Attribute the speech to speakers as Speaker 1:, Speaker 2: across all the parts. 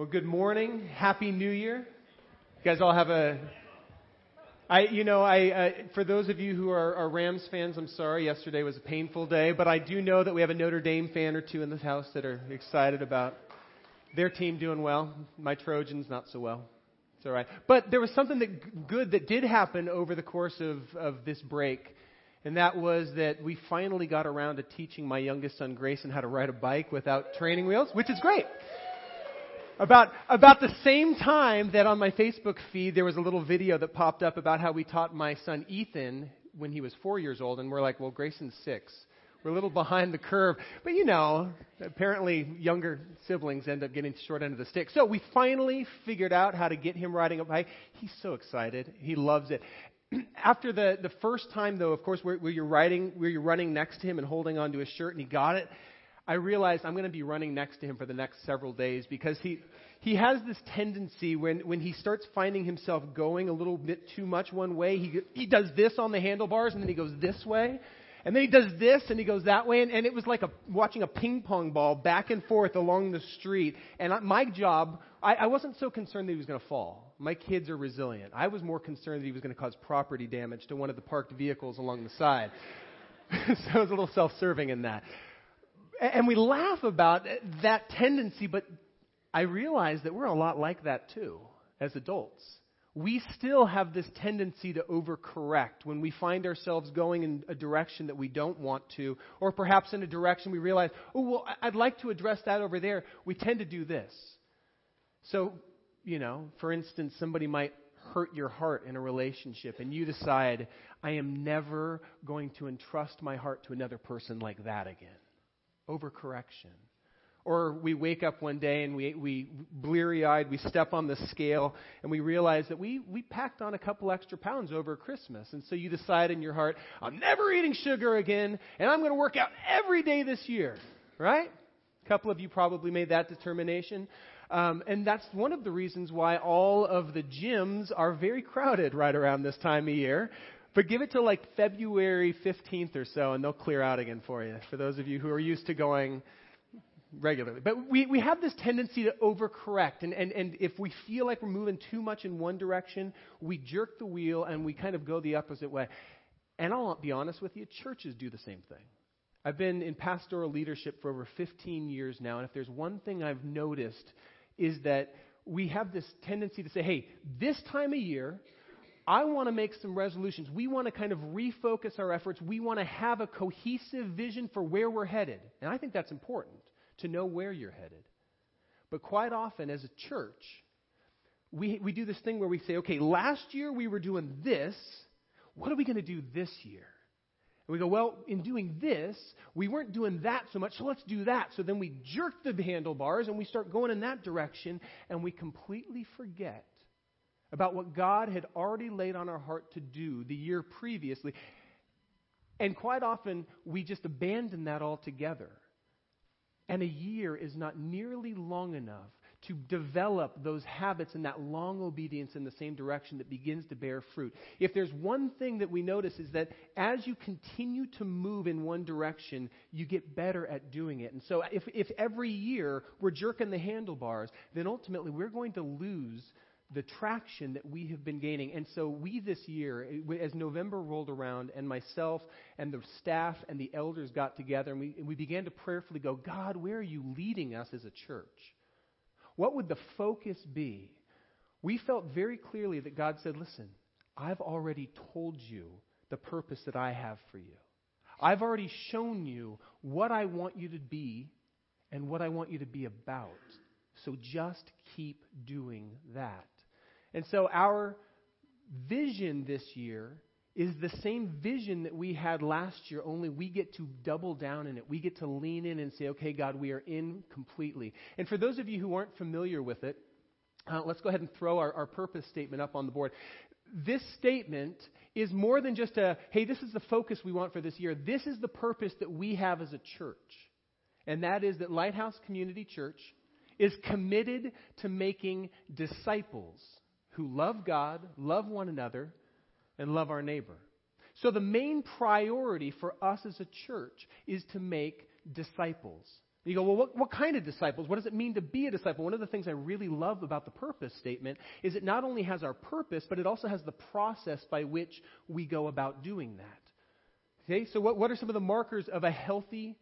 Speaker 1: Well, good morning. Happy New Year. You guys all have a. I, you know, I, uh, for those of you who are, are Rams fans, I'm sorry. Yesterday was a painful day, but I do know that we have a Notre Dame fan or two in this house that are excited about their team doing well. My Trojans, not so well. It's all right. But there was something that good that did happen over the course of, of this break, and that was that we finally got around to teaching my youngest son Grayson how to ride a bike without training wheels, which is great. About, about the same time that on my Facebook feed there was a little video that popped up about how we taught my son Ethan when he was four years old, and we're like, well, Grayson's six. We're a little behind the curve. But you know, apparently younger siblings end up getting the short end of the stick. So we finally figured out how to get him riding a bike. He's so excited. He loves it. After the, the first time, though, of course, where, where you're riding, where you're running next to him and holding onto his shirt, and he got it, I realized I'm going to be running next to him for the next several days because he, he has this tendency when, when he starts finding himself going a little bit too much one way, he, he does this on the handlebars and then he goes this way. And then he does this and he goes that way. And, and it was like a, watching a ping pong ball back and forth along the street. And I, my job, I, I wasn't so concerned that he was going to fall. My kids are resilient. I was more concerned that he was going to cause property damage to one of the parked vehicles along the side. so I was a little self serving in that. And we laugh about that tendency, but I realize that we're a lot like that too as adults. We still have this tendency to overcorrect when we find ourselves going in a direction that we don't want to, or perhaps in a direction we realize, oh, well, I'd like to address that over there. We tend to do this. So, you know, for instance, somebody might hurt your heart in a relationship, and you decide, I am never going to entrust my heart to another person like that again overcorrection. Or we wake up one day and we, we bleary eyed, we step on the scale, and we realize that we, we packed on a couple extra pounds over Christmas. And so you decide in your heart, I'm never eating sugar again, and I'm going to work out every day this year. Right? A couple of you probably made that determination. Um, and that's one of the reasons why all of the gyms are very crowded right around this time of year but give it to like February 15th or so, and they'll clear out again for you, for those of you who are used to going regularly. But we, we have this tendency to overcorrect. And, and, and if we feel like we're moving too much in one direction, we jerk the wheel and we kind of go the opposite way. And I'll be honest with you, churches do the same thing. I've been in pastoral leadership for over 15 years now, and if there's one thing I've noticed is that we have this tendency to say, hey, this time of year, I want to make some resolutions. We want to kind of refocus our efforts. We want to have a cohesive vision for where we're headed. And I think that's important to know where you're headed. But quite often, as a church, we, we do this thing where we say, okay, last year we were doing this. What are we going to do this year? And we go, well, in doing this, we weren't doing that so much, so let's do that. So then we jerk the handlebars and we start going in that direction, and we completely forget about what God had already laid on our heart to do the year previously. And quite often, we just abandon that altogether. And a year is not nearly long enough to develop those habits and that long obedience in the same direction that begins to bear fruit. If there's one thing that we notice is that as you continue to move in one direction, you get better at doing it. And so if, if every year we're jerking the handlebars, then ultimately we're going to lose the traction that we have been gaining. And so, we this year, eh, as November rolled around, and myself and the staff and the elders got together, and we, and we began to prayerfully go, God, where are you leading us as a church? What would the focus be? We felt very clearly that God said, Listen, I've already told you the purpose that I have for you. I've already shown you what I want you to be and what I want you to be about. So just keep doing that. And so our vision this year is the same vision that we had last year, only we get to double down in it. We get to lean in and say, okay, God, we are in completely. And for those of you who aren't familiar with it, uh, let's go ahead and throw our, our purpose statement up on the board. This statement is more than just a, hey, this is the focus we want for this year. This is the purpose that we have as a church. And that is that Lighthouse Community Church is committed to making disciples who love God, love one another, and love our neighbor. So the main priority for us as a church is to make disciples. You go, well, what, what kind of disciples? What does it mean to be a disciple? One of the things I really love about the purpose statement is it not only has our purpose, but it also has the process by which we go about doing that. Okay, so what, what are some of the markers of a healthy,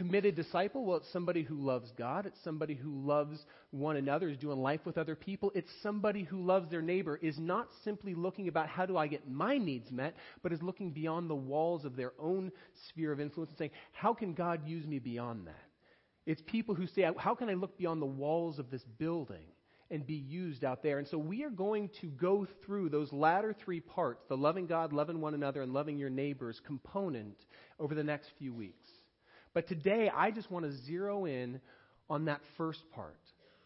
Speaker 1: committed disciple? Well, it's somebody who loves God. It's somebody who loves one another, is doing life with other people. It's somebody who loves their neighbor, is not simply looking about how do I get my needs met, but is looking beyond the walls of their own sphere of influence and saying, how can God use me beyond that? It's people who say, How can I look beyond the walls of this building and be used out there? And so we are going to go through those latter three parts the loving God, loving one another, and loving your neighbors component over the next few weeks. But today, I just want to zero in on that first part,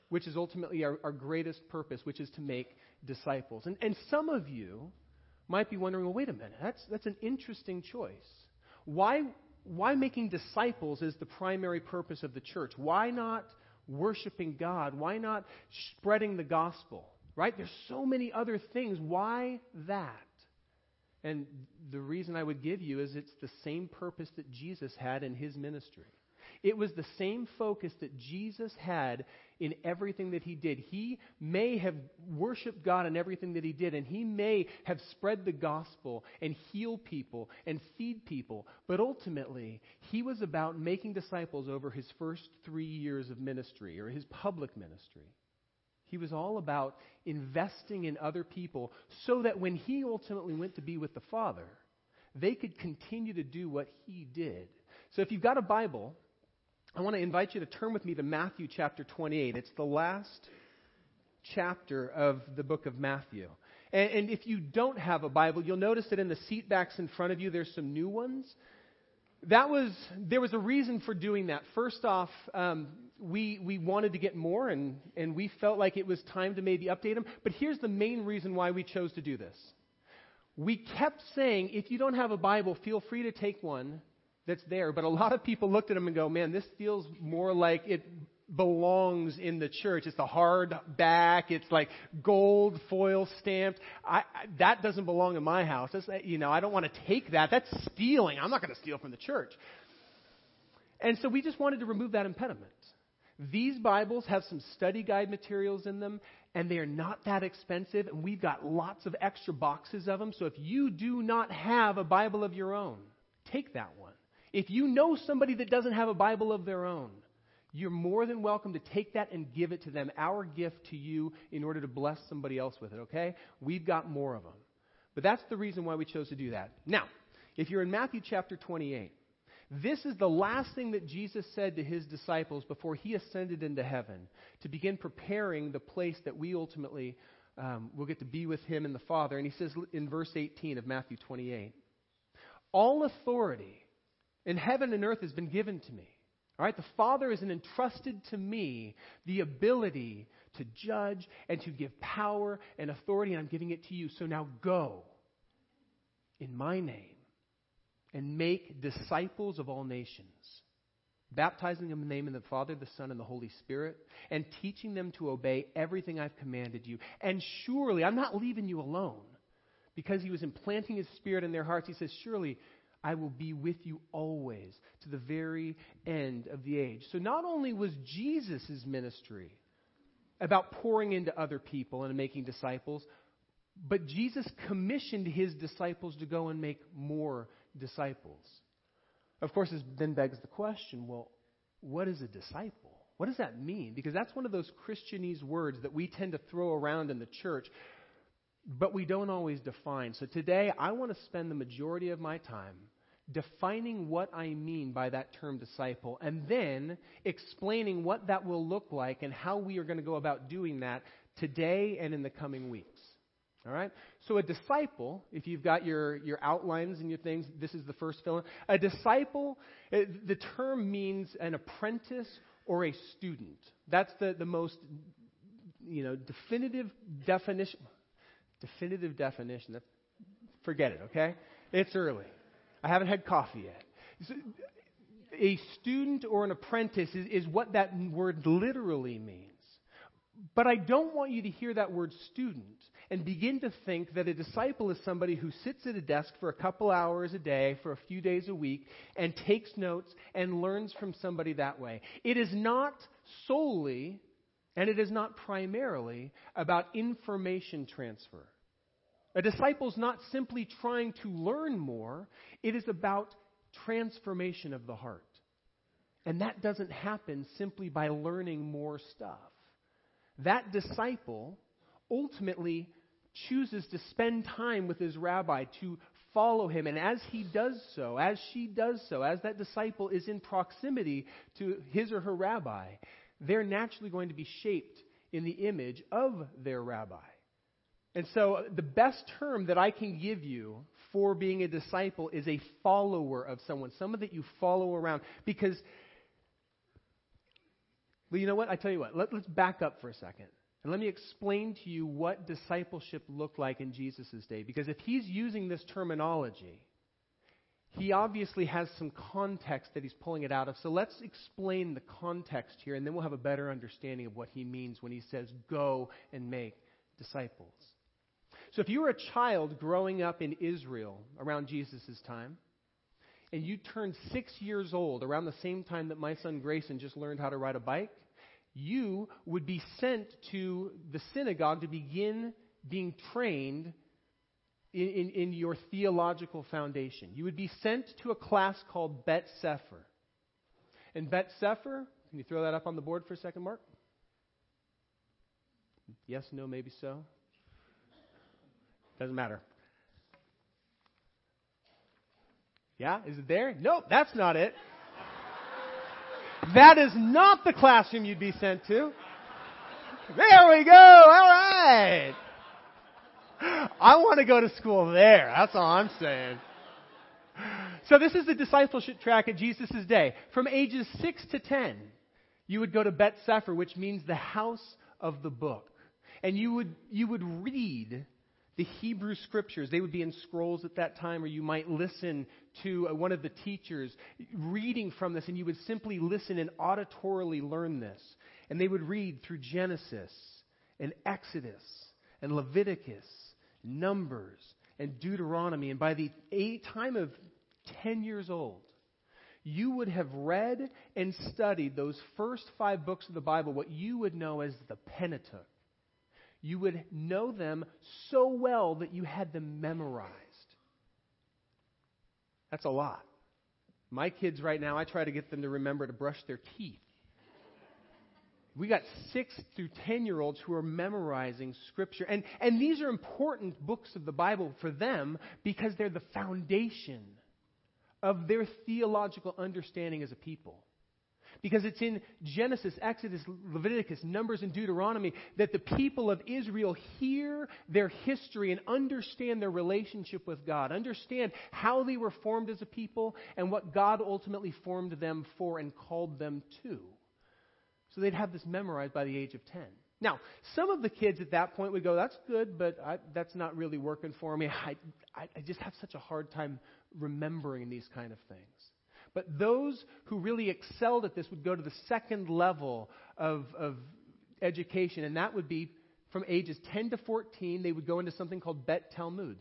Speaker 1: which is ultimately our, our greatest purpose, which is to make disciples. And, and some of you might be wondering, well, wait a minute, that's, that's an interesting choice. Why, why making disciples is the primary purpose of the church? Why not worshiping God? Why not spreading the gospel? Right? There's so many other things. Why that? And the reason I would give you is it's the same purpose that Jesus had in his ministry. It was the same focus that Jesus had in everything that he did. He may have worshiped God in everything that he did, and he may have spread the gospel and heal people and feed people, but ultimately, he was about making disciples over his first three years of ministry or his public ministry. He was all about investing in other people so that when he ultimately went to be with the Father, they could continue to do what he did. So if you've got a Bible, I want to invite you to turn with me to Matthew chapter 28. It's the last chapter of the book of Matthew. And, and, if you don't have a Bible, you'll notice that in the seat backs in front of you, there's some new ones. That was there was a reason for doing that. First off, um, we we wanted to get more, and and we felt like it was time to maybe update them. But here's the main reason why we chose to do this. We kept saying, if you don't have a Bible, feel free to take one that's there. But a lot of people looked at them and go, man, this feels more like it belongs in the church. It's the hard back. It's like gold foil stamped. I, I, that doesn't belong in my house. That's, you know, I don't want to take that. That's stealing. I'm not going to steal from the church. And so we just wanted to remove that impediment. These Bibles have some study guide materials in them, and they are not that expensive, and we've got lots of extra boxes of them. So if you do not have a Bible of your own, take that one. If you know somebody that doesn't have a Bible of their own, you're more than welcome to take that and give it to them. Our gift to you in order to bless somebody else with it, okay? We've got more of them. But that's the reason why we chose to do that. Now, if you're in Matthew chapter 28, this is the last thing that Jesus said to his disciples before he ascended into heaven to begin preparing the place that we ultimately um, will get to be with him and the Father. And he says in verse 18 of Matthew 28 All authority in heaven and earth has been given to me. All right, the Father has entrusted to me the ability to judge and to give power and authority, and I'm giving it to you. So now go in my name and make disciples of all nations, baptizing them in the name of the Father, the Son, and the Holy Spirit, and teaching them to obey everything I've commanded you. And surely, I'm not leaving you alone. Because he was implanting his spirit in their hearts, he says, Surely I will be with you always to the very end of the age. So not only was Jesus' ministry about pouring into other people and making disciples, but Jesus commissioned his disciples to go and make more disciples. Of course, this then begs the question well, what is a disciple? What does that mean? Because that's one of those Christianese words that we tend to throw around in the church, but we don't always define. So today, I want to spend the majority of my time defining what I mean by that term disciple, and then explaining what that will look like and how we are going to go about doing that today and in the coming weeks. All right? So, a disciple, if you've got your, your outlines and your things, this is the first fill in. A disciple, uh, the term means an apprentice or a student. That's the, the most, you know, definitive definition. Definitive definition. Forget it, okay? It's early. I haven't had coffee yet. A student or an apprentice is, is what that word literally means. But I don't want you to hear that word student and begin to think that a disciple is somebody who sits at a desk for a couple hours a day, for a few days a week, and takes notes and learns from somebody that way. It is not solely, and it is not primarily, about information transfer. A disciple is not simply trying to learn more, it is about transformation of the heart. And that doesn't happen simply by learning more stuff. That disciple ultimately chooses to spend time with his rabbi, to follow him. And as he does so, as she does so, as that disciple is in proximity to his or her rabbi, they're naturally going to be shaped in the image of their rabbi. And so, the best term that I can give you for being a disciple is a follower of someone, someone that you follow around. Because, well, you know what? I tell you what, let, let's back up for a second. And let me explain to you what discipleship looked like in Jesus' day. Because if he's using this terminology, he obviously has some context that he's pulling it out of. So let's explain the context here, and then we'll have a better understanding of what he means when he says, go and make disciples. So if you were a child growing up in Israel around Jesus' time, and you turned six years old around the same time that my son Grayson just learned how to ride a bike, you would be sent to the synagogue to begin being trained in, in, in, your theological foundation. You would be sent to a class called Bet Sefer. And Bet Sefer, can you throw that up on the board for a second, Mark? Yes, no, maybe so. Doesn't matter. Yeah, is it there? Nope, that's not it. That is not the classroom you'd be sent to. There we go. All right. I want to go to school there. That's all I'm saying. So this is the discipleship track at Jesus' day. From ages 6 to 10, you would go to Bet Sefer, which means the house of the book. And you would, you would read the Hebrew scriptures. They would be in scrolls at that time, or you might listen to uh, one of the teachers reading from this, and you would simply listen and auditorily learn this. And they would read through Genesis and Exodus and Leviticus, Numbers and Deuteronomy. And by the time of 10 years old, you would have read and studied those first five books of the Bible, what you would know as the Pentateuch you would know them so well that you had them memorized. That's a lot. My kids right now, I try to get them to remember to brush their teeth. We got six through ten year olds who are memorizing Scripture. And, and these are important books of the Bible for them because they're the foundation of their theological understanding as a people. Because it's in Genesis, Exodus, Leviticus, Numbers, and Deuteronomy that the people of Israel hear their history and understand their relationship with God, understand how they were formed as a people and what God ultimately formed them for and called them to. So they'd have this memorized by the age of 10. Now, some of the kids at that point would go, That's good, but I, that's not really working for me. I, I, I just have such a hard time remembering these kind of things. But those who really excelled at this would go to the second level of, of education, and that would be from ages 10 to 14, they would go into something called Bet Talmud.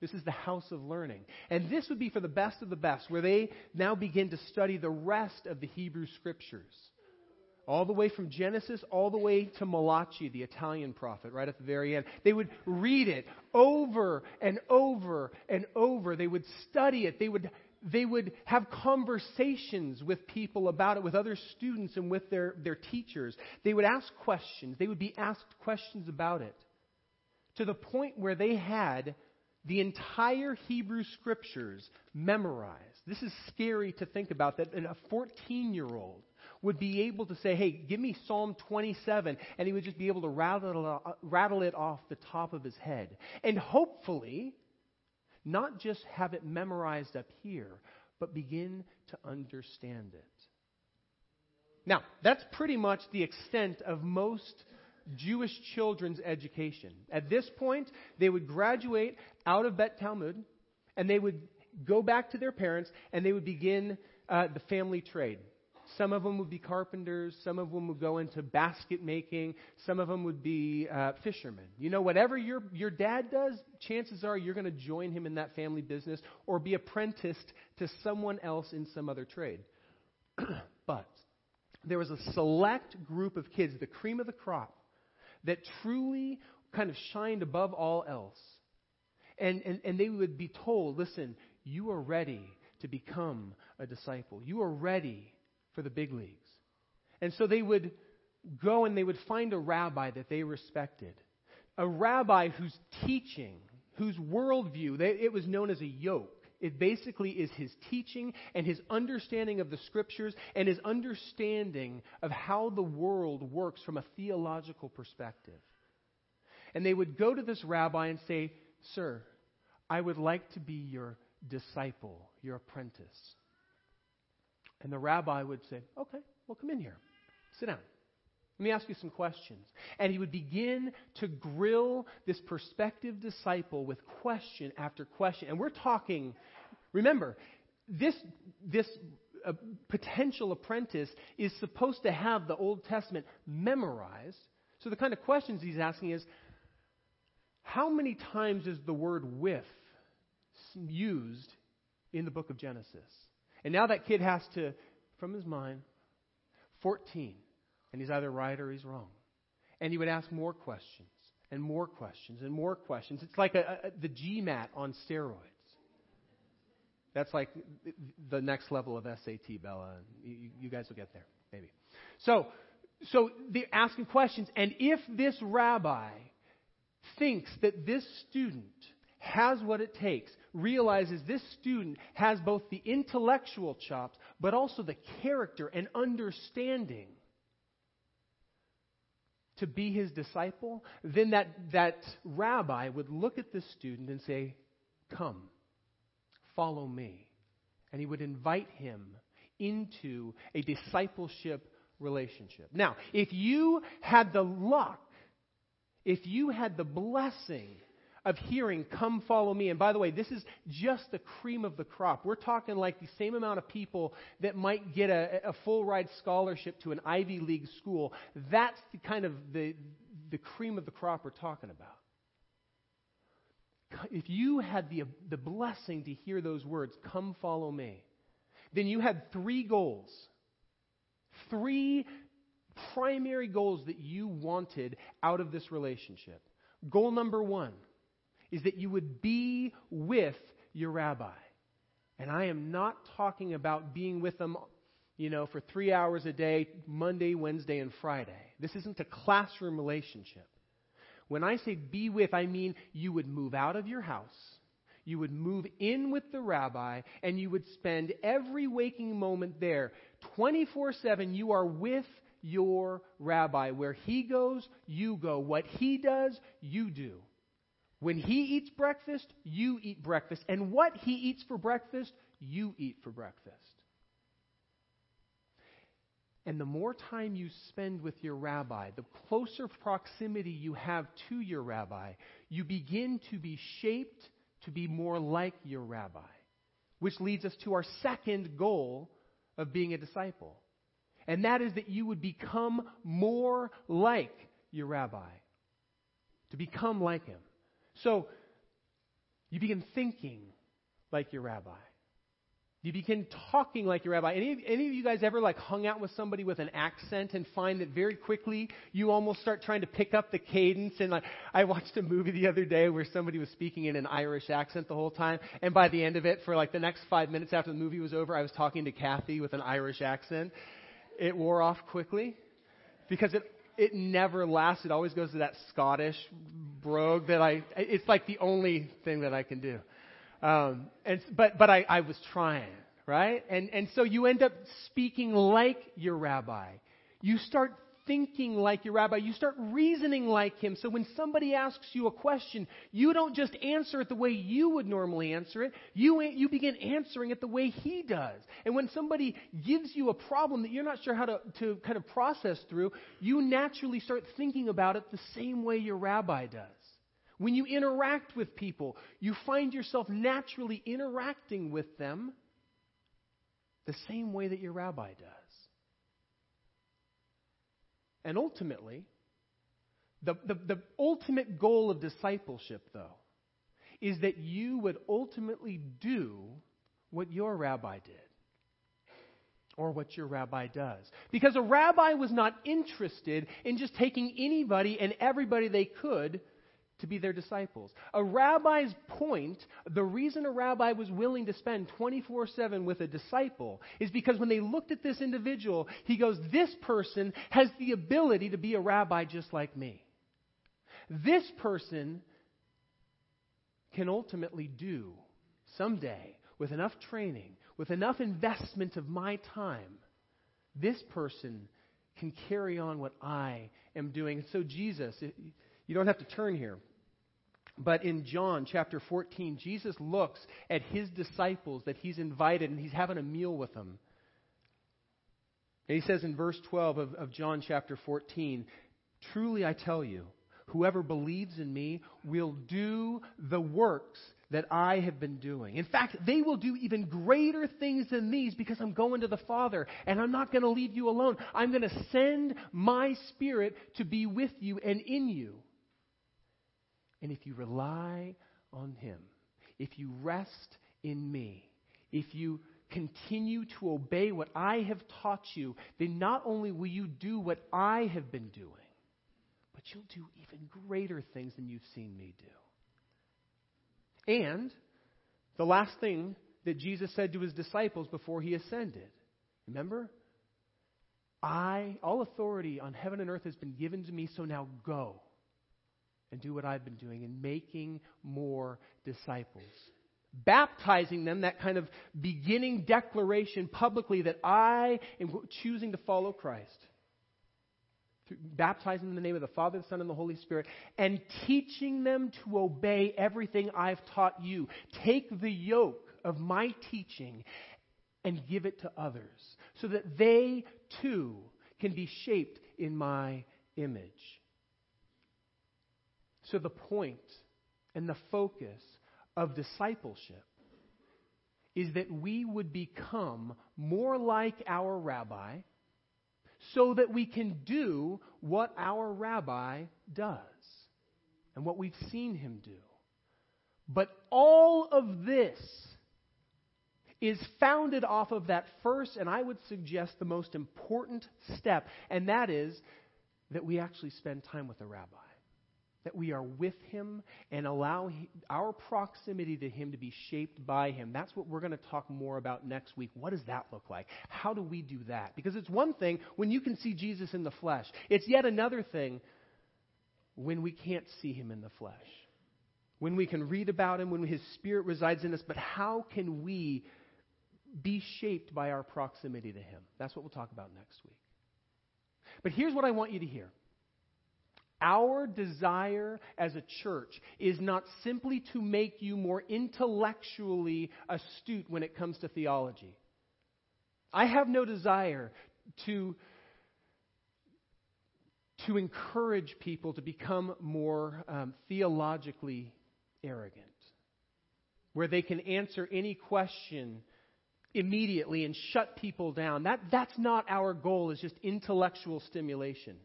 Speaker 1: This is the house of learning. And this would be for the best of the best, where they now begin to study the rest of the Hebrew scriptures. All the way from Genesis, all the way to Malachi, the Italian prophet, right at the very end. They would read it over and over and over. They would study it. They would they would have conversations with people about it, with other students and with their, their teachers. They would ask questions. They would be asked questions about it to the point where they had the entire Hebrew scriptures memorized. This is scary to think about that a 14 year old would be able to say, hey, give me Psalm 27, and he would just be able to rattle it, rattle it off the top of his head. And hopefully, not just have it memorized up here, but begin to understand it. Now, that's pretty much the extent of most Jewish children's education. At this point, they would graduate out of Bet Talmud, and they would go back to their parents, and they would begin uh, the family trade. Some of them would be carpenters. Some of them would go into basket making. Some of them would be uh, fishermen. You know, whatever your, your dad does, chances are you're going to join him in that family business or be apprenticed to someone else in some other trade. but there was a select group of kids, the cream of the crop, that truly kind of shined above all else. And, and, and they would be told, listen, you are ready to become a disciple. You are ready for the big leagues. And so they would go and they would find a rabbi that they respected. A rabbi whose teaching, whose worldview, they, it was known as a yoke. It basically is his teaching and his understanding of the scriptures and his understanding of how the world works from a theological perspective. And they would go to this rabbi and say, Sir, I would like to be your disciple, your apprentice. And the rabbi would say, Okay, well, come in here. Sit down. Let me ask you some questions. And he would begin to grill this prospective disciple with question after question. And we're talking, remember, this, this uh, potential apprentice is supposed to have the Old Testament memorized. So the kind of questions he's asking is how many times is the word with used in the book of Genesis? And now that kid has to, from his mind, 14. And he's either right or he's wrong. And he would ask more questions and more questions and more questions. It's like a, a, the GMAT on steroids. That's like the next level of SAT, Bella. You, you guys will get there, maybe. So, so they're asking questions. And if this rabbi thinks that this student has what it takes, realizes this student has both the intellectual chops, but also the character and understanding to be his disciple, then that, that rabbi would look at this student and say, Come, follow me. And he would invite him into a discipleship relationship. Now, if you had the luck, if you had the blessing of hearing, Come follow me. And by the way, this is just the cream of the crop. We're talking like the same amount of people that might get a, a full ride scholarship to an Ivy League school. That's the kind of the, the cream of the crop we're talking about. If you had the, the blessing to hear those words, Come follow me, then you had three goals. Three primary goals that you wanted out of this relationship. Goal number one is that you would be with your rabbi. And I am not talking about being with them, you know, for three hours a day, Monday, Wednesday, and Friday. This isn't a classroom relationship. When I say be with, I mean you would move out of your house, you would move in with the rabbi, and you would spend every waking moment there. 24 7, you are with your rabbi. Where he goes, you go. What he does, you do. When he eats breakfast, you eat breakfast. And what he eats for breakfast, you eat for breakfast. And the more time you spend with your rabbi, the closer proximity you have to your rabbi, you begin to be shaped to be more like your rabbi. Which leads us to our second goal of being a disciple. And that is that you would become more like your rabbi. To become like him. So you begin thinking like your rabbi. You begin talking like your rabbi. Any, any of you guys ever like hung out with somebody with an accent and find that very quickly you almost start trying to pick up the cadence? And like, I watched a movie the other day where somebody was speaking in an Irish accent the whole time, and by the end of it, for like the next five minutes after the movie was over, I was talking to Kathy with an Irish accent. It wore off quickly because it it never lasts. It always goes to that Scottish brogue that I, it's like the only thing that I can do. Um, and, but, but I, I was trying, right? And, and so you end up speaking like your rabbi. You start thinking like your rabbi. You start reasoning like him. So when somebody asks you a question, you don't just answer it the way you would normally answer it. You, you begin answering it the way he does. And when somebody gives you a problem that you're not sure how to, to kind of process through, you naturally start thinking about it the same way your rabbi does. When you interact with people, you find yourself naturally interacting with them the same way that your rabbi does. And ultimately, the, the, the ultimate goal of discipleship, though, is that you would ultimately do what your rabbi did or what your rabbi does. Because a rabbi was not interested in just taking anybody and everybody they could to be their disciples. A rabbi's point, the reason a rabbi was willing to spend 24 7 with a disciple, is because when they looked at this individual, he goes, This person has the ability to be a rabbi just like me. This person can ultimately do someday, with enough training, with enough investment of my time, this person can carry on what I am doing. So, Jesus, you don't have to turn here. But in John chapter 14, Jesus looks at his disciples that he's invited and he's having a meal with them. And he says in verse 12 of, of John chapter 14, Truly I tell you, whoever believes in me will do the works that I have been doing. In fact, they will do even greater things than these because I'm going to the Father and I'm not going to leave you alone. I'm going to send my Spirit to be with you and in you. And if you rely on Him, if you rest in me, if you continue to obey what I have taught you, then not only will you do what I have been doing, but you'll do even greater things than you've seen me do. And the last thing that Jesus said to his disciples before he ascended, remember? I, all authority on heaven and earth has been given to me, so now go and do what I've been doing and making more disciples. Baptizing them, that kind of beginning declaration publicly that I am choosing to follow Christ baptizing them in the name of the Father, the Son, and the Holy Spirit, and teaching them to obey everything I've taught you. Take the yoke of my teaching and give it to others so that they too can be shaped in my image. So, the point and the focus of discipleship is that we would become more like our rabbi so that we can do what our rabbi does and what we've seen him do. But all of this is founded off of that first, and I would suggest the most important step, and that is that we actually spend time with the rabbi that we are with Him and allow our proximity to Him to be shaped by Him. That's what we're going to talk more about next week. What does that look like? How do we do that? Because it's one thing when you can see Jesus in the flesh, it's yet another thing when we can't see Him in the flesh. When we can read about Him, when His Spirit resides in us, but how can we be shaped by our proximity to Him? That's what we'll talk about next week. But here's what I want you to hear. Our desire as a church is not simply to make you more intellectually astute when it comes to theology. I have no desire to, to encourage people to become more um, theologically arrogant, where they can answer any question immediately and shut people down. That, that's not our goal, is just intellectual stimulation.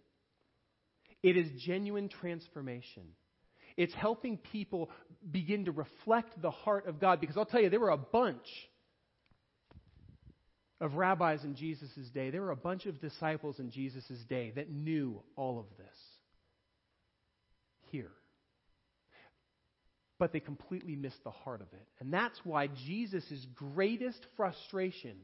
Speaker 1: It is genuine transformation. It's helping people begin to reflect the heart of God. Because I'll tell you, there were a bunch of rabbis in Jesus' day. There were a bunch of disciples in Jesus' day that knew all of this. Here. But they completely missed the heart of it. And that's why Jesus' greatest frustration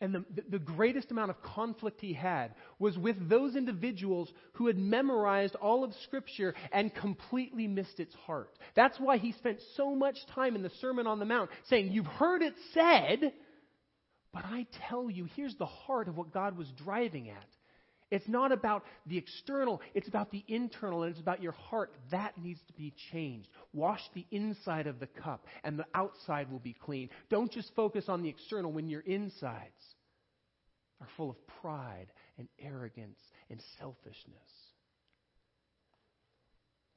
Speaker 1: and the, the greatest amount of conflict he had was with those individuals who had memorized all of Scripture and completely missed its heart. That's why he spent so much time in the Sermon on the Mount saying, You've heard it said, but I tell you, here's the heart of what God was driving at. It's not about the external, it's about the internal, and it's about your heart. That needs to be changed. Wash the inside of the cup, and the outside will be clean. Don't just focus on the external when your insides are full of pride and arrogance and selfishness.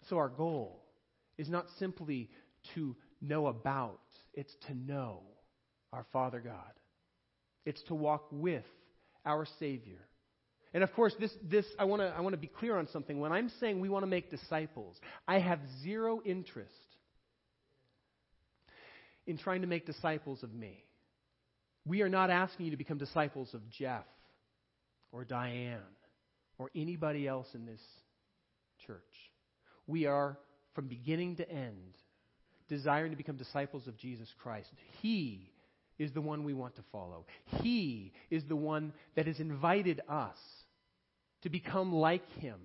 Speaker 1: So, our goal is not simply to know about, it's to know our Father God. It's to walk with our Savior And of course, this, this I want to I wanna be clear on something. When I'm saying we want to make disciples, I have zero interest in trying to make disciples of me. We are not asking you to become disciples of Jeff or Diane or anybody else in this church. We are, from beginning to end, desiring to become disciples of Jesus Christ. He is the one we want to follow. He is the one that has invited us to become like Him,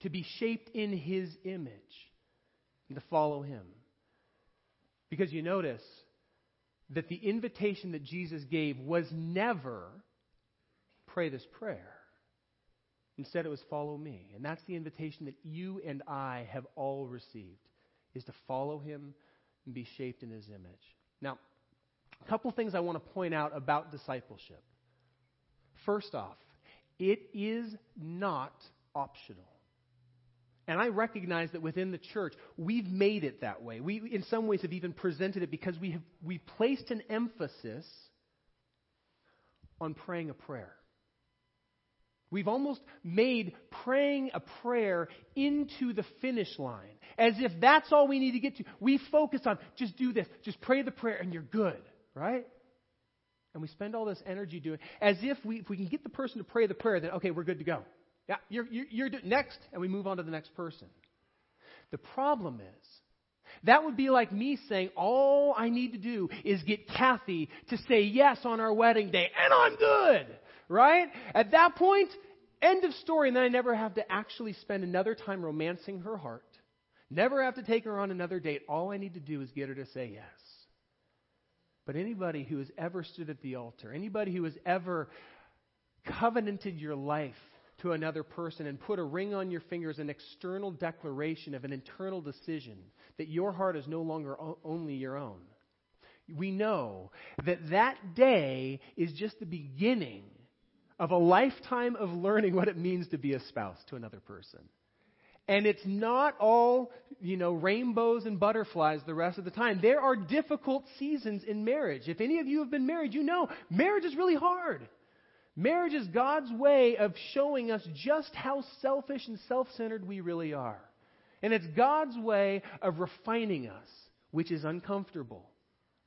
Speaker 1: to be shaped in His image, and to follow Him. Because you notice that the invitation that Jesus gave was never pray this prayer. Instead, it was follow me. And that's the invitation that you and I have all received, is to follow him and be shaped in his image. Now, a couple things I want to point out about discipleship. First off, it is not optional. And I recognize that within the church, we've made it that way. We, in some ways, have even presented it because we have we placed an emphasis on praying a prayer. We've almost made praying a prayer into the finish line, as if that's all we need to get to. We focus on just do this, just pray the prayer, and you're good, right? And we spend all this energy doing, as if we, if we can get the person to pray the prayer, then okay, we're good to go. Yeah, you're, you're, you're next, and we move on to the next person. The problem is, that would be like me saying, all I need to do is get Kathy to say yes on our wedding day, and I'm good. Right? At that point, end of story, and then I never have to actually spend another time romancing her heart. Never have to take her on another date. All I need to do is get her to say yes. But anybody who has ever stood at the altar, anybody who has ever covenanted your life to another person and put a ring on your finger as an external declaration of an internal decision that your heart is no longer o- only your own. We know that that day is just the beginning of a lifetime of learning what it means to be a spouse to another person. And it's not all, you know, rainbows and butterflies the rest of the time. There are difficult seasons in marriage. If any of you have been married, you know marriage is really hard. Marriage is God's way of showing us just how selfish and self centered we really are. And it's God's way of refining us, which is uncomfortable.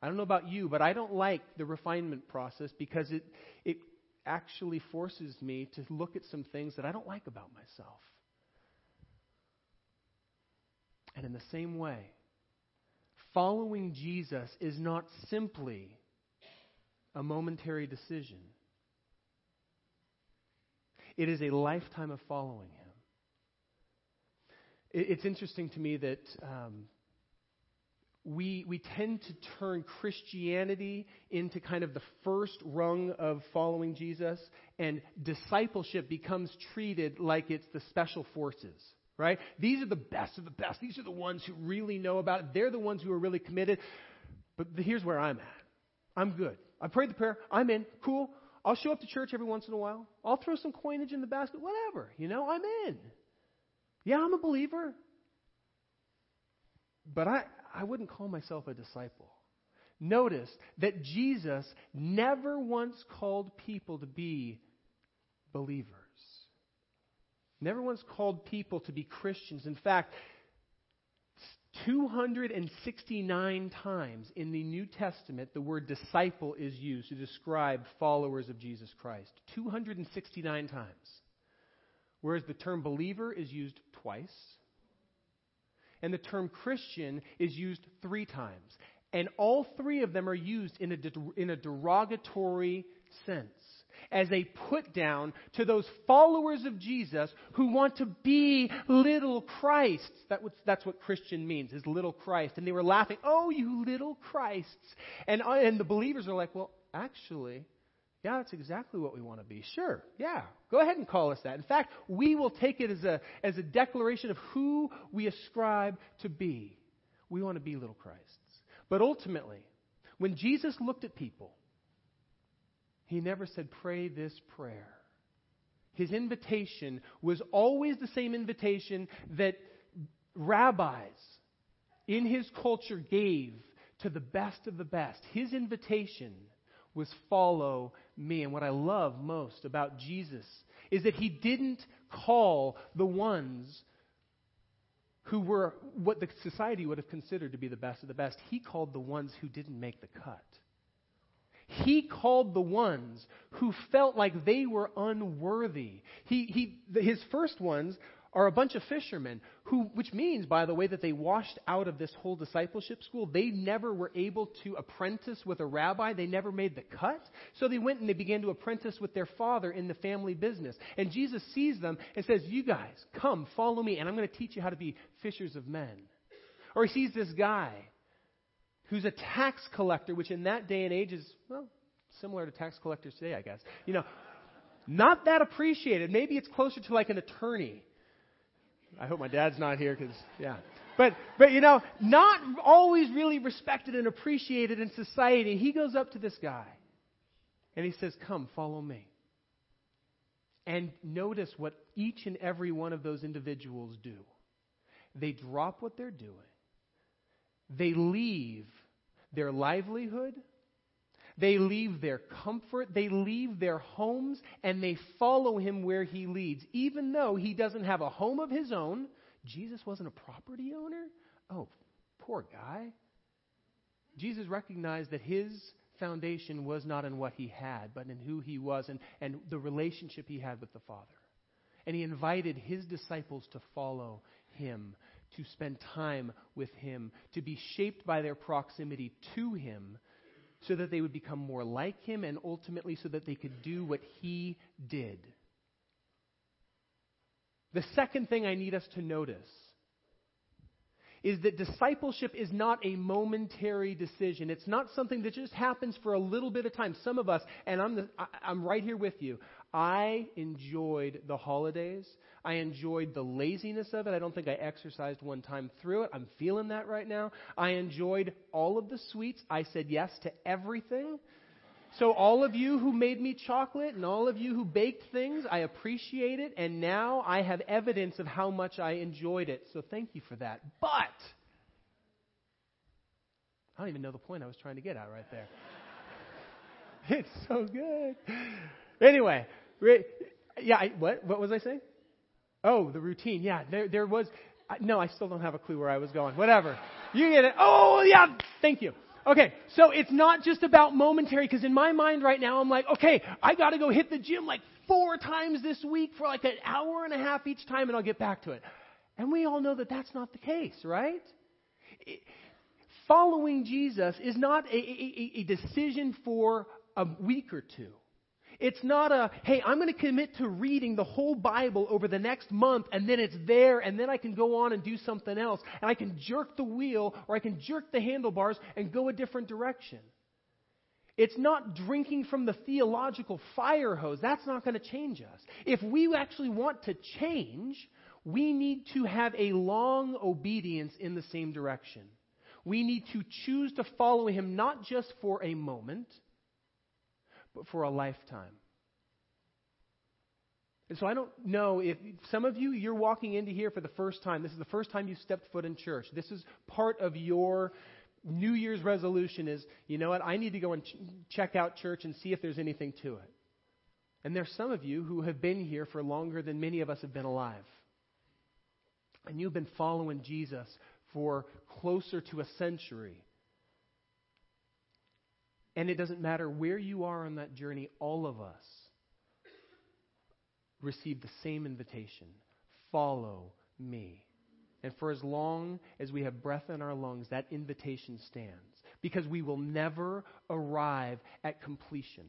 Speaker 1: I don't know about you, but I don't like the refinement process because it, it actually forces me to look at some things that I don't like about myself. And in the same way, following Jesus is not simply a momentary decision. It is a lifetime of following him. It's interesting to me that um, we, we tend to turn Christianity into kind of the first rung of following Jesus, and discipleship becomes treated like it's the special forces, right? These are the best of the best. These are the ones who really know about it. They're the ones who are really committed. But here's where I'm at I'm good. I prayed the prayer. I'm in. Cool. I'll show up to church every once in a while. I'll throw some coinage in the basket, whatever. You know, I'm in. Yeah, I'm a believer. But I, I wouldn't call myself a disciple. Notice that Jesus never once called people to be believers. Never once called people to be Christians. In fact, 269 times in the New Testament, the word disciple is used to describe followers of Jesus Christ. 269 times. Whereas the term believer is used twice. And the term Christian is used three times. And all three of them are used in a, in a derogatory sense as a put down to those followers of Jesus who want to be little Christs. That was, that's what Christian means, is little Christ. And they were laughing, oh, you little Christs. And, uh, and the believers are like, well, actually, yeah, that's exactly what we want to be. Sure, yeah, go ahead and call us that. In fact, we will take it as a, as a declaration of who we ascribe to be. We want to be little Christs. But ultimately, when Jesus looked at people, he never said, Pray this prayer. His invitation was always the same invitation that rabbis in his culture gave to the best of the best. His invitation was follow me. And what I love most about Jesus is that he didn't call the ones who were what the society would have considered to be the best of the best. He called the ones who didn't make the cut. He called the ones who felt like they were unworthy. He, he, his first ones are a bunch of fishermen who, which means, by the way, that they washed out of this whole discipleship school. They never were able to apprentice with a rabbi. They never made the cut. So they went and they began to apprentice with their father in the family business. And Jesus sees them and says, You guys, come, follow me, and I'm going to teach you how to be fishers of men. Or he sees this guy who's a tax collector, which in that day and age is, well, similar to tax collectors today, I guess. You know, not that appreciated. Maybe it's closer to like an attorney I hope my dad's not here because, yeah. But, but, you know, not always really respected and appreciated in society. He goes up to this guy and he says, Come, follow me. And notice what each and every one of those individuals do. They drop what they're doing, they leave their livelihood, they leave their comfort, they leave their homes, and they follow him where he leads. Even though he doesn't have a home of his own, Jesus wasn't a property owner? Oh, poor guy. Jesus recognized that his foundation was not in what he had, but in who he was and, and the relationship he had with the Father. And he invited his disciples to follow him, to spend time with him, to be shaped by their proximity to him so that they would become more like him and ultimately so that they could do what he did. The second thing I need us to notice is that discipleship is not a momentary decision. It's not something that just happens for a little bit of time. Some of us, and I'm, the, I, I'm right here with you, I enjoyed the holidays. I enjoyed the laziness of it. I don't think I exercised one time through it. I'm feeling that right now. I enjoyed all of the sweets. I said yes to everything. So, all of you who made me chocolate and all of you who baked things, I appreciate it. And now I have evidence of how much I enjoyed it. So, thank you for that. But, I don't even know the point I was trying to get at right there. it's so good. Anyway, yeah, I, what, what was I saying? Oh, the routine. Yeah, there, there was. No, I still don't have a clue where I was going. Whatever. You get it. Oh, yeah. Thank you. Okay, so it's not just about momentary, because in my mind right now, I'm like, okay, I got to go hit the gym like four times this week for like an hour and a half each time, and I'll get back to it. And we all know that that's not the case, right? It, following Jesus is not a, a, a decision for a week or two. It's not a, hey, I'm going to commit to reading the whole Bible over the next month and then it's there and then I can go on and do something else and I can jerk the wheel or I can jerk the handlebars and go a different direction. It's not drinking from the theological fire hose. That's not going to change us. If we actually want to change, we need to have a long obedience in the same direction. We need to choose to follow Him not just for a moment, but for a lifetime. And so I don't know if some of you, you're walking into here for the first time. This is the first time you've stepped foot in church. This is part of your New Year's resolution is, you know what, I need to go and ch- check out church and see if there's anything to it. And there's some of you who have been here for longer than many of us have been alive. And you've been following Jesus for closer to a century. And it doesn't matter where you are on that journey, all of us receive the same invitation follow me. And for as long as we have breath in our lungs, that invitation stands. Because we will never arrive at completion.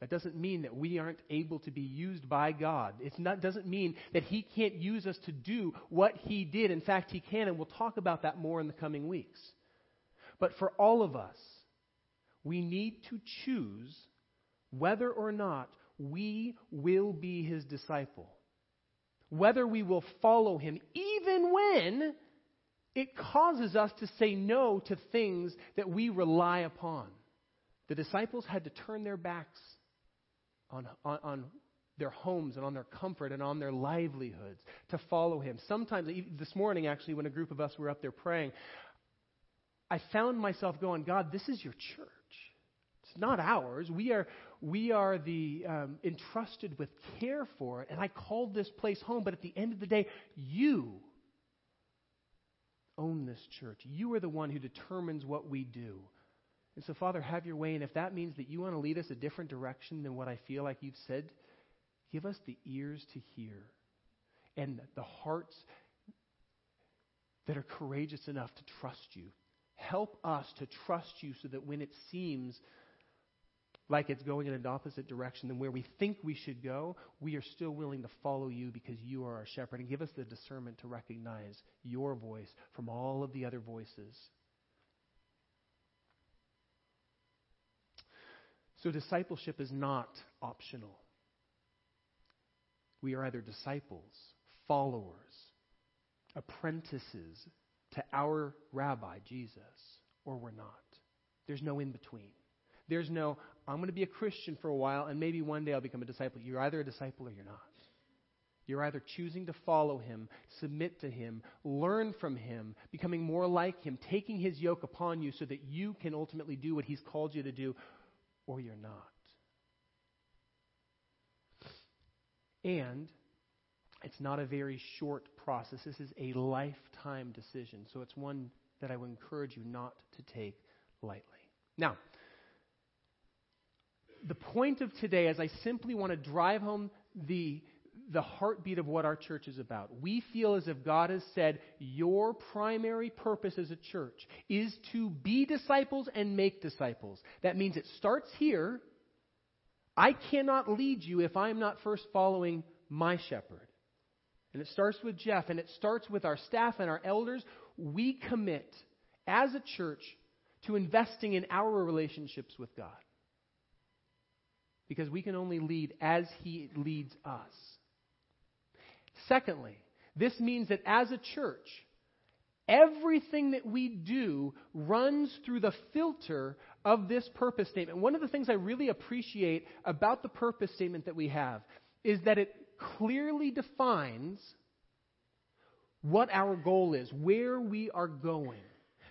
Speaker 1: That doesn't mean that we aren't able to be used by God. It doesn't mean that He can't use us to do what He did. In fact, He can, and we'll talk about that more in the coming weeks. But for all of us, we need to choose whether or not we will be his disciple. Whether we will follow him, even when it causes us to say no to things that we rely upon. The disciples had to turn their backs on, on, on their homes and on their comfort and on their livelihoods to follow him. Sometimes, this morning actually, when a group of us were up there praying, I found myself going, God, this is your church. Not ours. We are, we are the um, entrusted with care for it. And I called this place home, but at the end of the day, you own this church. You are the one who determines what we do. And so, Father, have your way. And if that means that you want to lead us a different direction than what I feel like you've said, give us the ears to hear and the hearts that are courageous enough to trust you. Help us to trust you so that when it seems like it's going in an opposite direction than where we think we should go, we are still willing to follow you because you are our shepherd. And give us the discernment to recognize your voice from all of the other voices. So, discipleship is not optional. We are either disciples, followers, apprentices to our rabbi, Jesus, or we're not. There's no in between. There's no, I'm going to be a Christian for a while and maybe one day I'll become a disciple. You're either a disciple or you're not. You're either choosing to follow him, submit to him, learn from him, becoming more like him, taking his yoke upon you so that you can ultimately do what he's called you to do, or you're not. And it's not a very short process. This is a lifetime decision. So it's one that I would encourage you not to take lightly. Now, the point of today is I simply want to drive home the, the heartbeat of what our church is about. We feel as if God has said, Your primary purpose as a church is to be disciples and make disciples. That means it starts here. I cannot lead you if I'm not first following my shepherd. And it starts with Jeff, and it starts with our staff and our elders. We commit as a church to investing in our relationships with God. Because we can only lead as He leads us. Secondly, this means that as a church, everything that we do runs through the filter of this purpose statement. One of the things I really appreciate about the purpose statement that we have is that it clearly defines what our goal is, where we are going.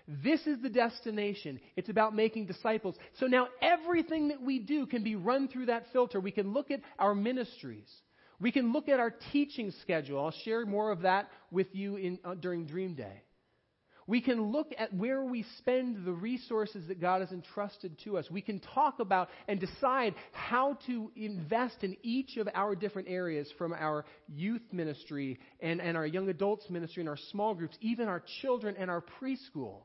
Speaker 1: This is the destination. It's about making disciples. So now everything that we do can be run through that filter. We can look at our ministries. We can look at our teaching schedule. I'll share more of that with you in, uh, during Dream Day. We can look at where we spend the resources that God has entrusted to us. We can talk about and decide how to invest in each of our different areas from our youth ministry and, and our young adults ministry and our small groups, even our children and our preschool.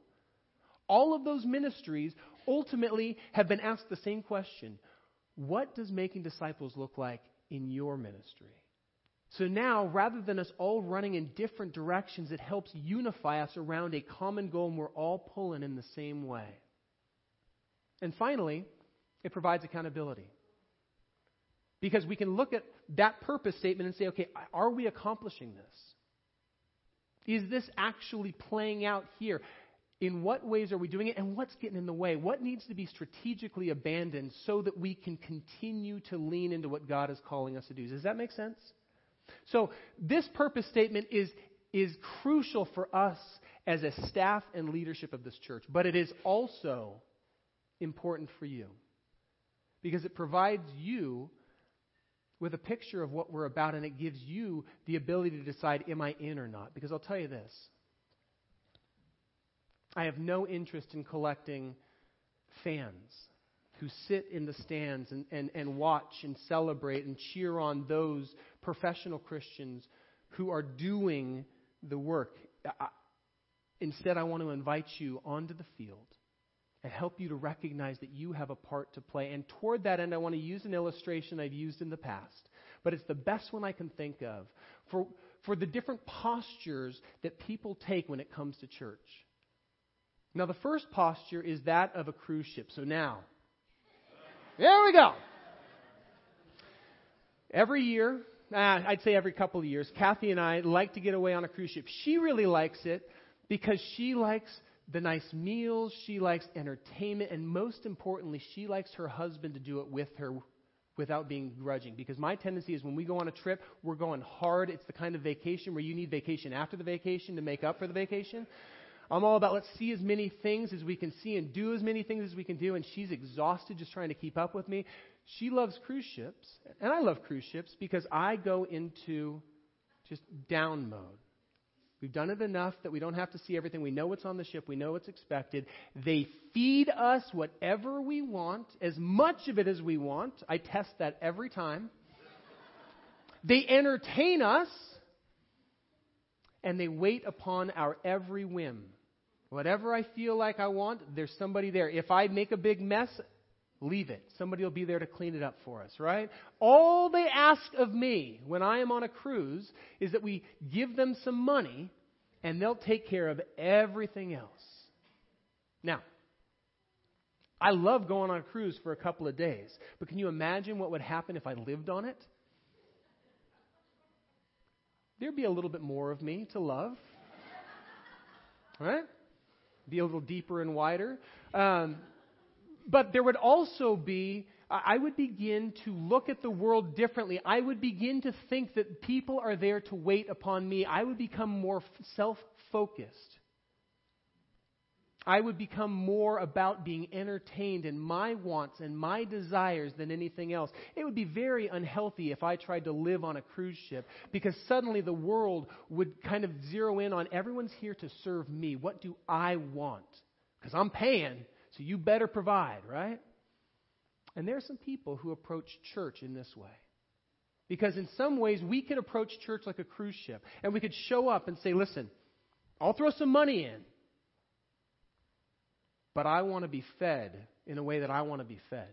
Speaker 1: All of those ministries ultimately have been asked the same question What does making disciples look like in your ministry? So now, rather than us all running in different directions, it helps unify us around a common goal and we're all pulling in the same way. And finally, it provides accountability. Because we can look at that purpose statement and say, okay, are we accomplishing this? Is this actually playing out here? In what ways are we doing it, and what's getting in the way? What needs to be strategically abandoned so that we can continue to lean into what God is calling us to do? Does that make sense? So, this purpose statement is, is crucial for us as a staff and leadership of this church, but it is also important for you because it provides you with a picture of what we're about and it gives you the ability to decide, am I in or not? Because I'll tell you this I have no interest in collecting fans who sit in the stands and, and, and watch and celebrate and cheer on those professional Christians who are doing the work. I, instead, I want to invite you onto the field and help you to recognize that you have a part to play. And toward that end, I want to use an illustration I've used in the past, but it's the best one I can think of for, for the different postures that people take when it comes to church. Now, the first posture is that of a cruise ship. So now, there we go. Every year, uh, I'd say every couple of years, Kathy and I like to get away on a cruise ship. She really likes it because she likes the nice meals, she likes entertainment, and most importantly, she likes her husband to do it with her without being grudging. Because my tendency is when we go on a trip, we're going hard. It's the kind of vacation where you need vacation after the vacation to make up for the vacation. I'm all about let's see as many things as we can see and do as many things as we can do. And she's exhausted just trying to keep up with me. She loves cruise ships, and I love cruise ships because I go into just down mode. We've done it enough that we don't have to see everything. We know what's on the ship. We know what's expected. They feed us whatever we want, as much of it as we want. I test that every time. They entertain us, and they wait upon our every whim. Whatever I feel like I want, there's somebody there. If I make a big mess, leave it. Somebody will be there to clean it up for us, right? All they ask of me when I am on a cruise is that we give them some money and they'll take care of everything else. Now, I love going on a cruise for a couple of days, but can you imagine what would happen if I lived on it? There'd be a little bit more of me to love, right? Be a little deeper and wider. Um, but there would also be, I would begin to look at the world differently. I would begin to think that people are there to wait upon me. I would become more self focused. I would become more about being entertained in my wants and my desires than anything else. It would be very unhealthy if I tried to live on a cruise ship because suddenly the world would kind of zero in on everyone's here to serve me. What do I want? Because I'm paying so you better provide, right? And there are some people who approach church in this way. Because in some ways, we could approach church like a cruise ship. And we could show up and say, listen, I'll throw some money in. But I want to be fed in a way that I want to be fed.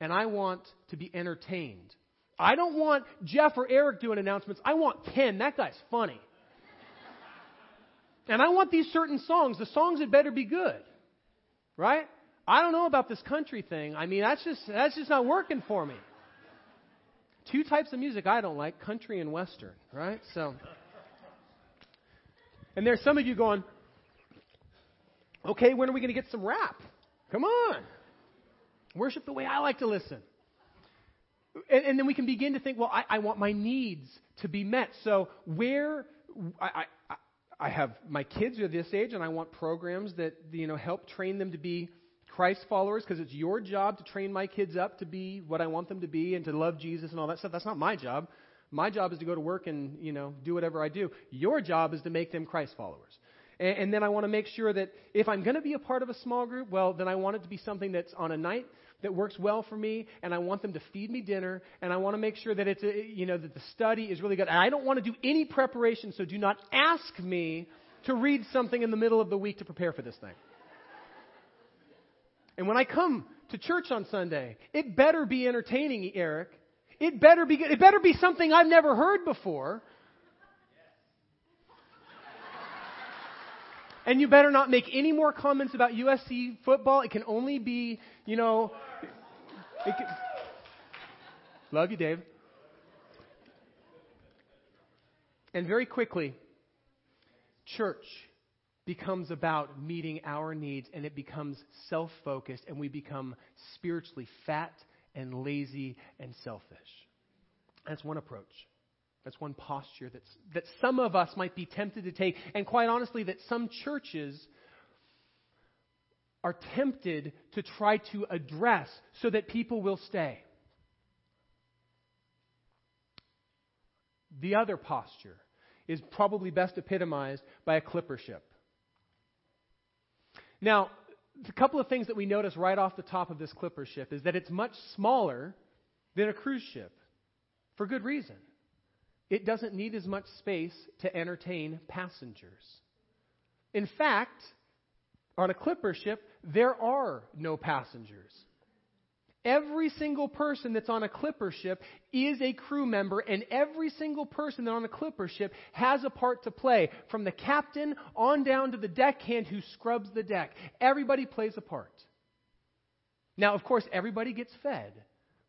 Speaker 1: And I want to be entertained. I don't want Jeff or Eric doing announcements. I want Ken. That guy's funny. and I want these certain songs. The songs had better be good. Right? I don't know about this country thing. I mean, that's just that's just not working for me. Two types of music I don't like, country and western, right? So And there's some of you going, "Okay, when are we going to get some rap? Come on. Worship the way I like to listen." And, and then we can begin to think, well, I, I, want my needs to be met. So where I, I, I have my kids are this age, and I want programs that you know help train them to be Christ followers because it's your job to train my kids up to be what I want them to be and to love Jesus and all that stuff. That's not my job. My job is to go to work and you know do whatever I do. Your job is to make them Christ followers. And, and then I want to make sure that if I'm going to be a part of a small group, well, then I want it to be something that's on a night that works well for me, and I want them to feed me dinner, and I want to make sure that it's, a, you know, that the study is really good. And I don't want to do any preparation, so do not ask me to read something in the middle of the week to prepare for this thing. And when I come to church on Sunday, it better be entertaining, Eric. It better be it better be something I've never heard before. And you better not make any more comments about USC football. It can only be, you know. Can, love you, Dave. And very quickly, church becomes about meeting our needs and it becomes self focused and we become spiritually fat and lazy and selfish. That's one approach. That's one posture that's, that some of us might be tempted to take, and quite honestly, that some churches are tempted to try to address so that people will stay. The other posture is probably best epitomized by a clipper ship. Now, a couple of things that we notice right off the top of this clipper ship is that it's much smaller than a cruise ship for good reason it doesn't need as much space to entertain passengers. In fact, on a clipper ship, there are no passengers. Every single person that's on a clipper ship is a crew member, and every single person that's on a clipper ship has a part to play, from the captain on down to the deckhand who scrubs the deck. Everybody plays a part. Now, of course, everybody gets fed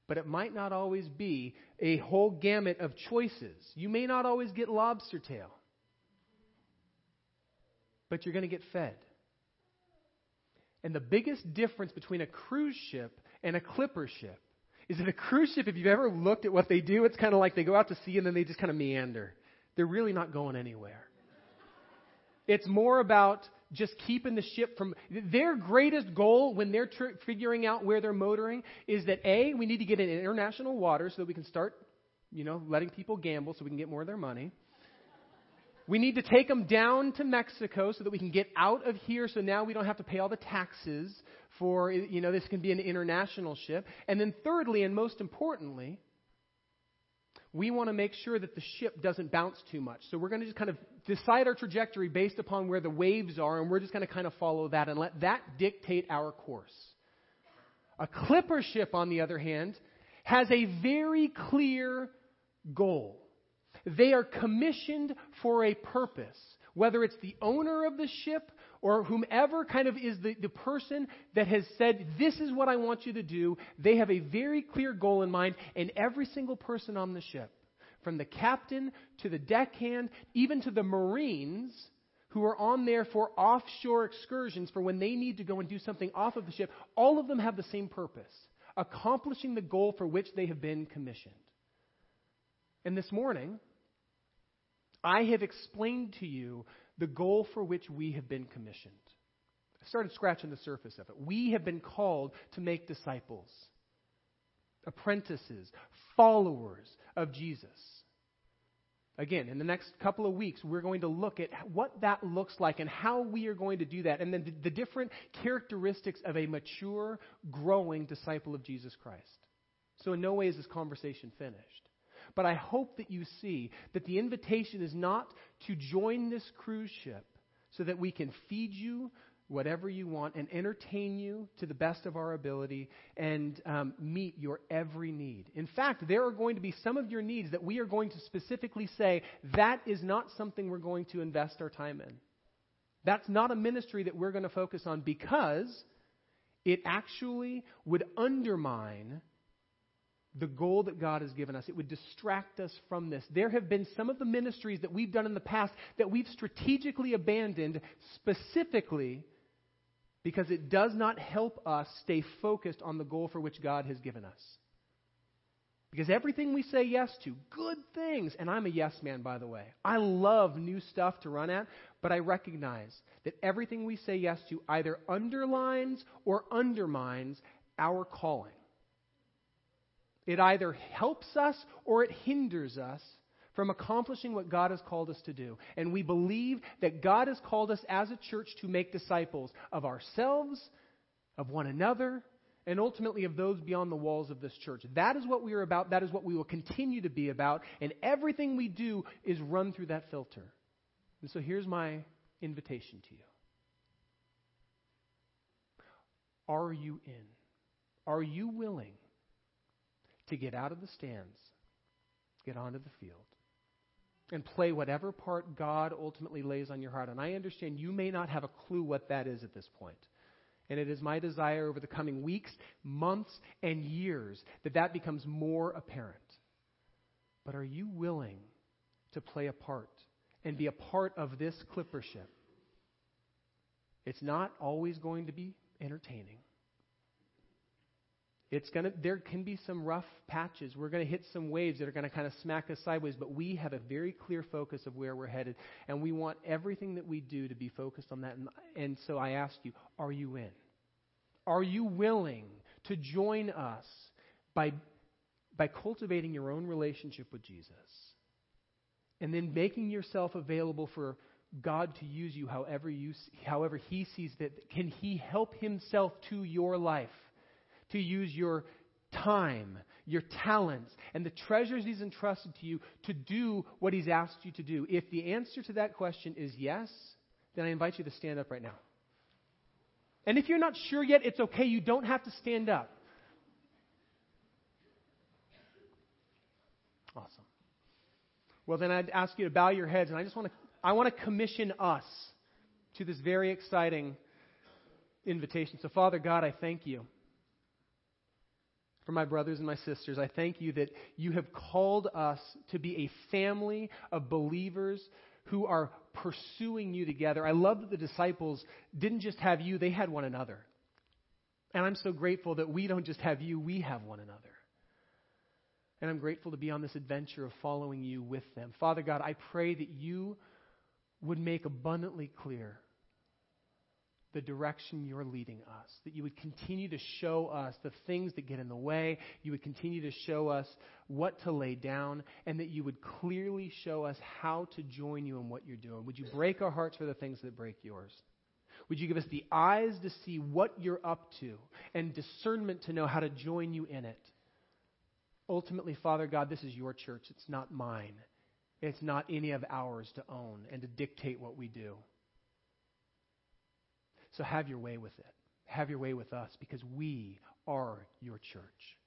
Speaker 1: but it might not always be a whole gamut of choices. You may not always get lobster tail, but you're going to get fed. And the biggest difference between a cruise ship and a clipper ship is that a cruise ship, if you've ever looked at what they do, it's kind of like they go out to sea and then they just kind of meander. They're really not going anywhere. It's more about just keeping the ship from their greatest goal when they're tr- figuring out where they're motoring is that A, we need to get in international water so that we can start, you know, letting people gamble so we can get more of their money. We need to take them down to Mexico so that we can get out of here so now we don't have to pay all the taxes for, you know, this can be an international ship. And then thirdly, and most importantly, we want to make sure that the ship doesn't bounce too much. So we're going to just kind of decide our trajectory based upon where the waves are, and we're just going to kind of follow that and let that dictate our course. A clipper ship, on the other hand, has a very clear goal. They are commissioned for a purpose, whether it's the owner of the ship or whomever kind of is the, the person that has said, This is what I want you to do. They have a very clear goal in mind, and every single person on the ship, from the captain to the deckhand, even to the Marines, who are on there for offshore excursions for when they need to go and do something off of the ship, all of them have the same purpose accomplishing the goal for which they have been commissioned. And this morning, I have explained to you the goal for which we have been commissioned. I started scratching the surface of it. We have been called to make disciples, apprentices, followers of Jesus. Again, in the next couple of weeks, we're going to look at what that looks like and how we are going to do that, and then the, the different characteristics of a mature, growing disciple of Jesus Christ. So, in no way is this conversation finished. But I hope that you see that the invitation is not to join this cruise ship so that we can feed you whatever you want and entertain you to the best of our ability and um, meet your every need. In fact, there are going to be some of your needs that we are going to specifically say that is not something we're going to invest our time in. That's not a ministry that we're going to focus on because it actually would undermine the goal that God has given us. It would distract us from this. There have been some of the ministries that we've done in the past that we've strategically abandoned specifically because it does not help us stay focused on the goal for which God has given us. Because everything we say yes to, good things, and I'm a yes man, by the way. I love new stuff to run at, but I recognize that everything we say yes to either underlines or undermines our calling. It either helps us or it hinders us from accomplishing what God has called us to do. And we believe that God has called us as a church to make disciples of ourselves, of one another, and ultimately of those beyond the walls of this church. That is what we are about. That is what we will continue to be about. And everything we do is run through that filter. And so here's my invitation to you Are you in? Are you willing to get out of the stands, get onto the field, and play whatever part God ultimately lays on your heart. And I understand you may not have a clue what that is at this point. And it is my desire over the coming weeks, months, and years that that becomes more apparent. But are you willing to play a part and be a part of this clipper ship? It's not always going to be entertaining. It's gonna, there can be some rough patches. We're going to hit some waves that are going to kind of smack us sideways, but we have a very clear focus of where we're headed, and we want everything that we do to be focused on that. And, and so I ask you, are you in? Are you willing to join us by, by cultivating your own relationship with Jesus? And then making yourself available for God to use you however, you, however He sees that. Can He help Himself to your life? To use your time, your talents, and the treasures He's entrusted to you to do what He's asked you to do? If the answer to that question is yes, then I invite you to stand up right now. And if you're not sure yet, it's okay. You don't have to stand up. Awesome. Well, then I'd ask you to bow your heads, and I just want to I want to commission us to this very exciting invitation. So, Father God, I thank you for my brothers and my sisters. I thank you that you have called us to be a family of believers who are pursuing you together. I love that the disciples didn't just have you, they had one another. And I'm so grateful that we don't just have you, we have one another. And I'm grateful to be on this adventure of following you with them. Father God, I pray that you would make abundantly clear the direction you're leading us. That you would continue to show us the things that get in the way. You would continue to show us what to lay down. And that you would clearly show us how to join you in what you're doing. Would you break our hearts for the things that break yours? Would you give us the eyes to see what you're up to and discernment to know how to join you in it? Ultimately, Father God, this is your church. It's not mine. It's not any of ours to own and to dictate what we do. So have your way with it. Have your way with us because we are your church.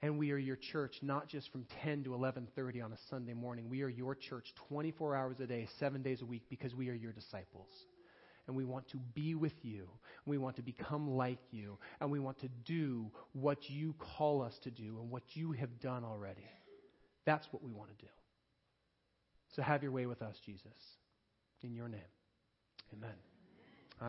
Speaker 1: And we are your church not just from 10 to 11:30 on a Sunday morning. We are your church 24 hours a day, 7 days a week because we are your disciples. And we want to be with you. We want to become like you. And we want to do what you call us to do and what you have done already. That's what we want to do. So have your way with us, Jesus. In your name. Amen.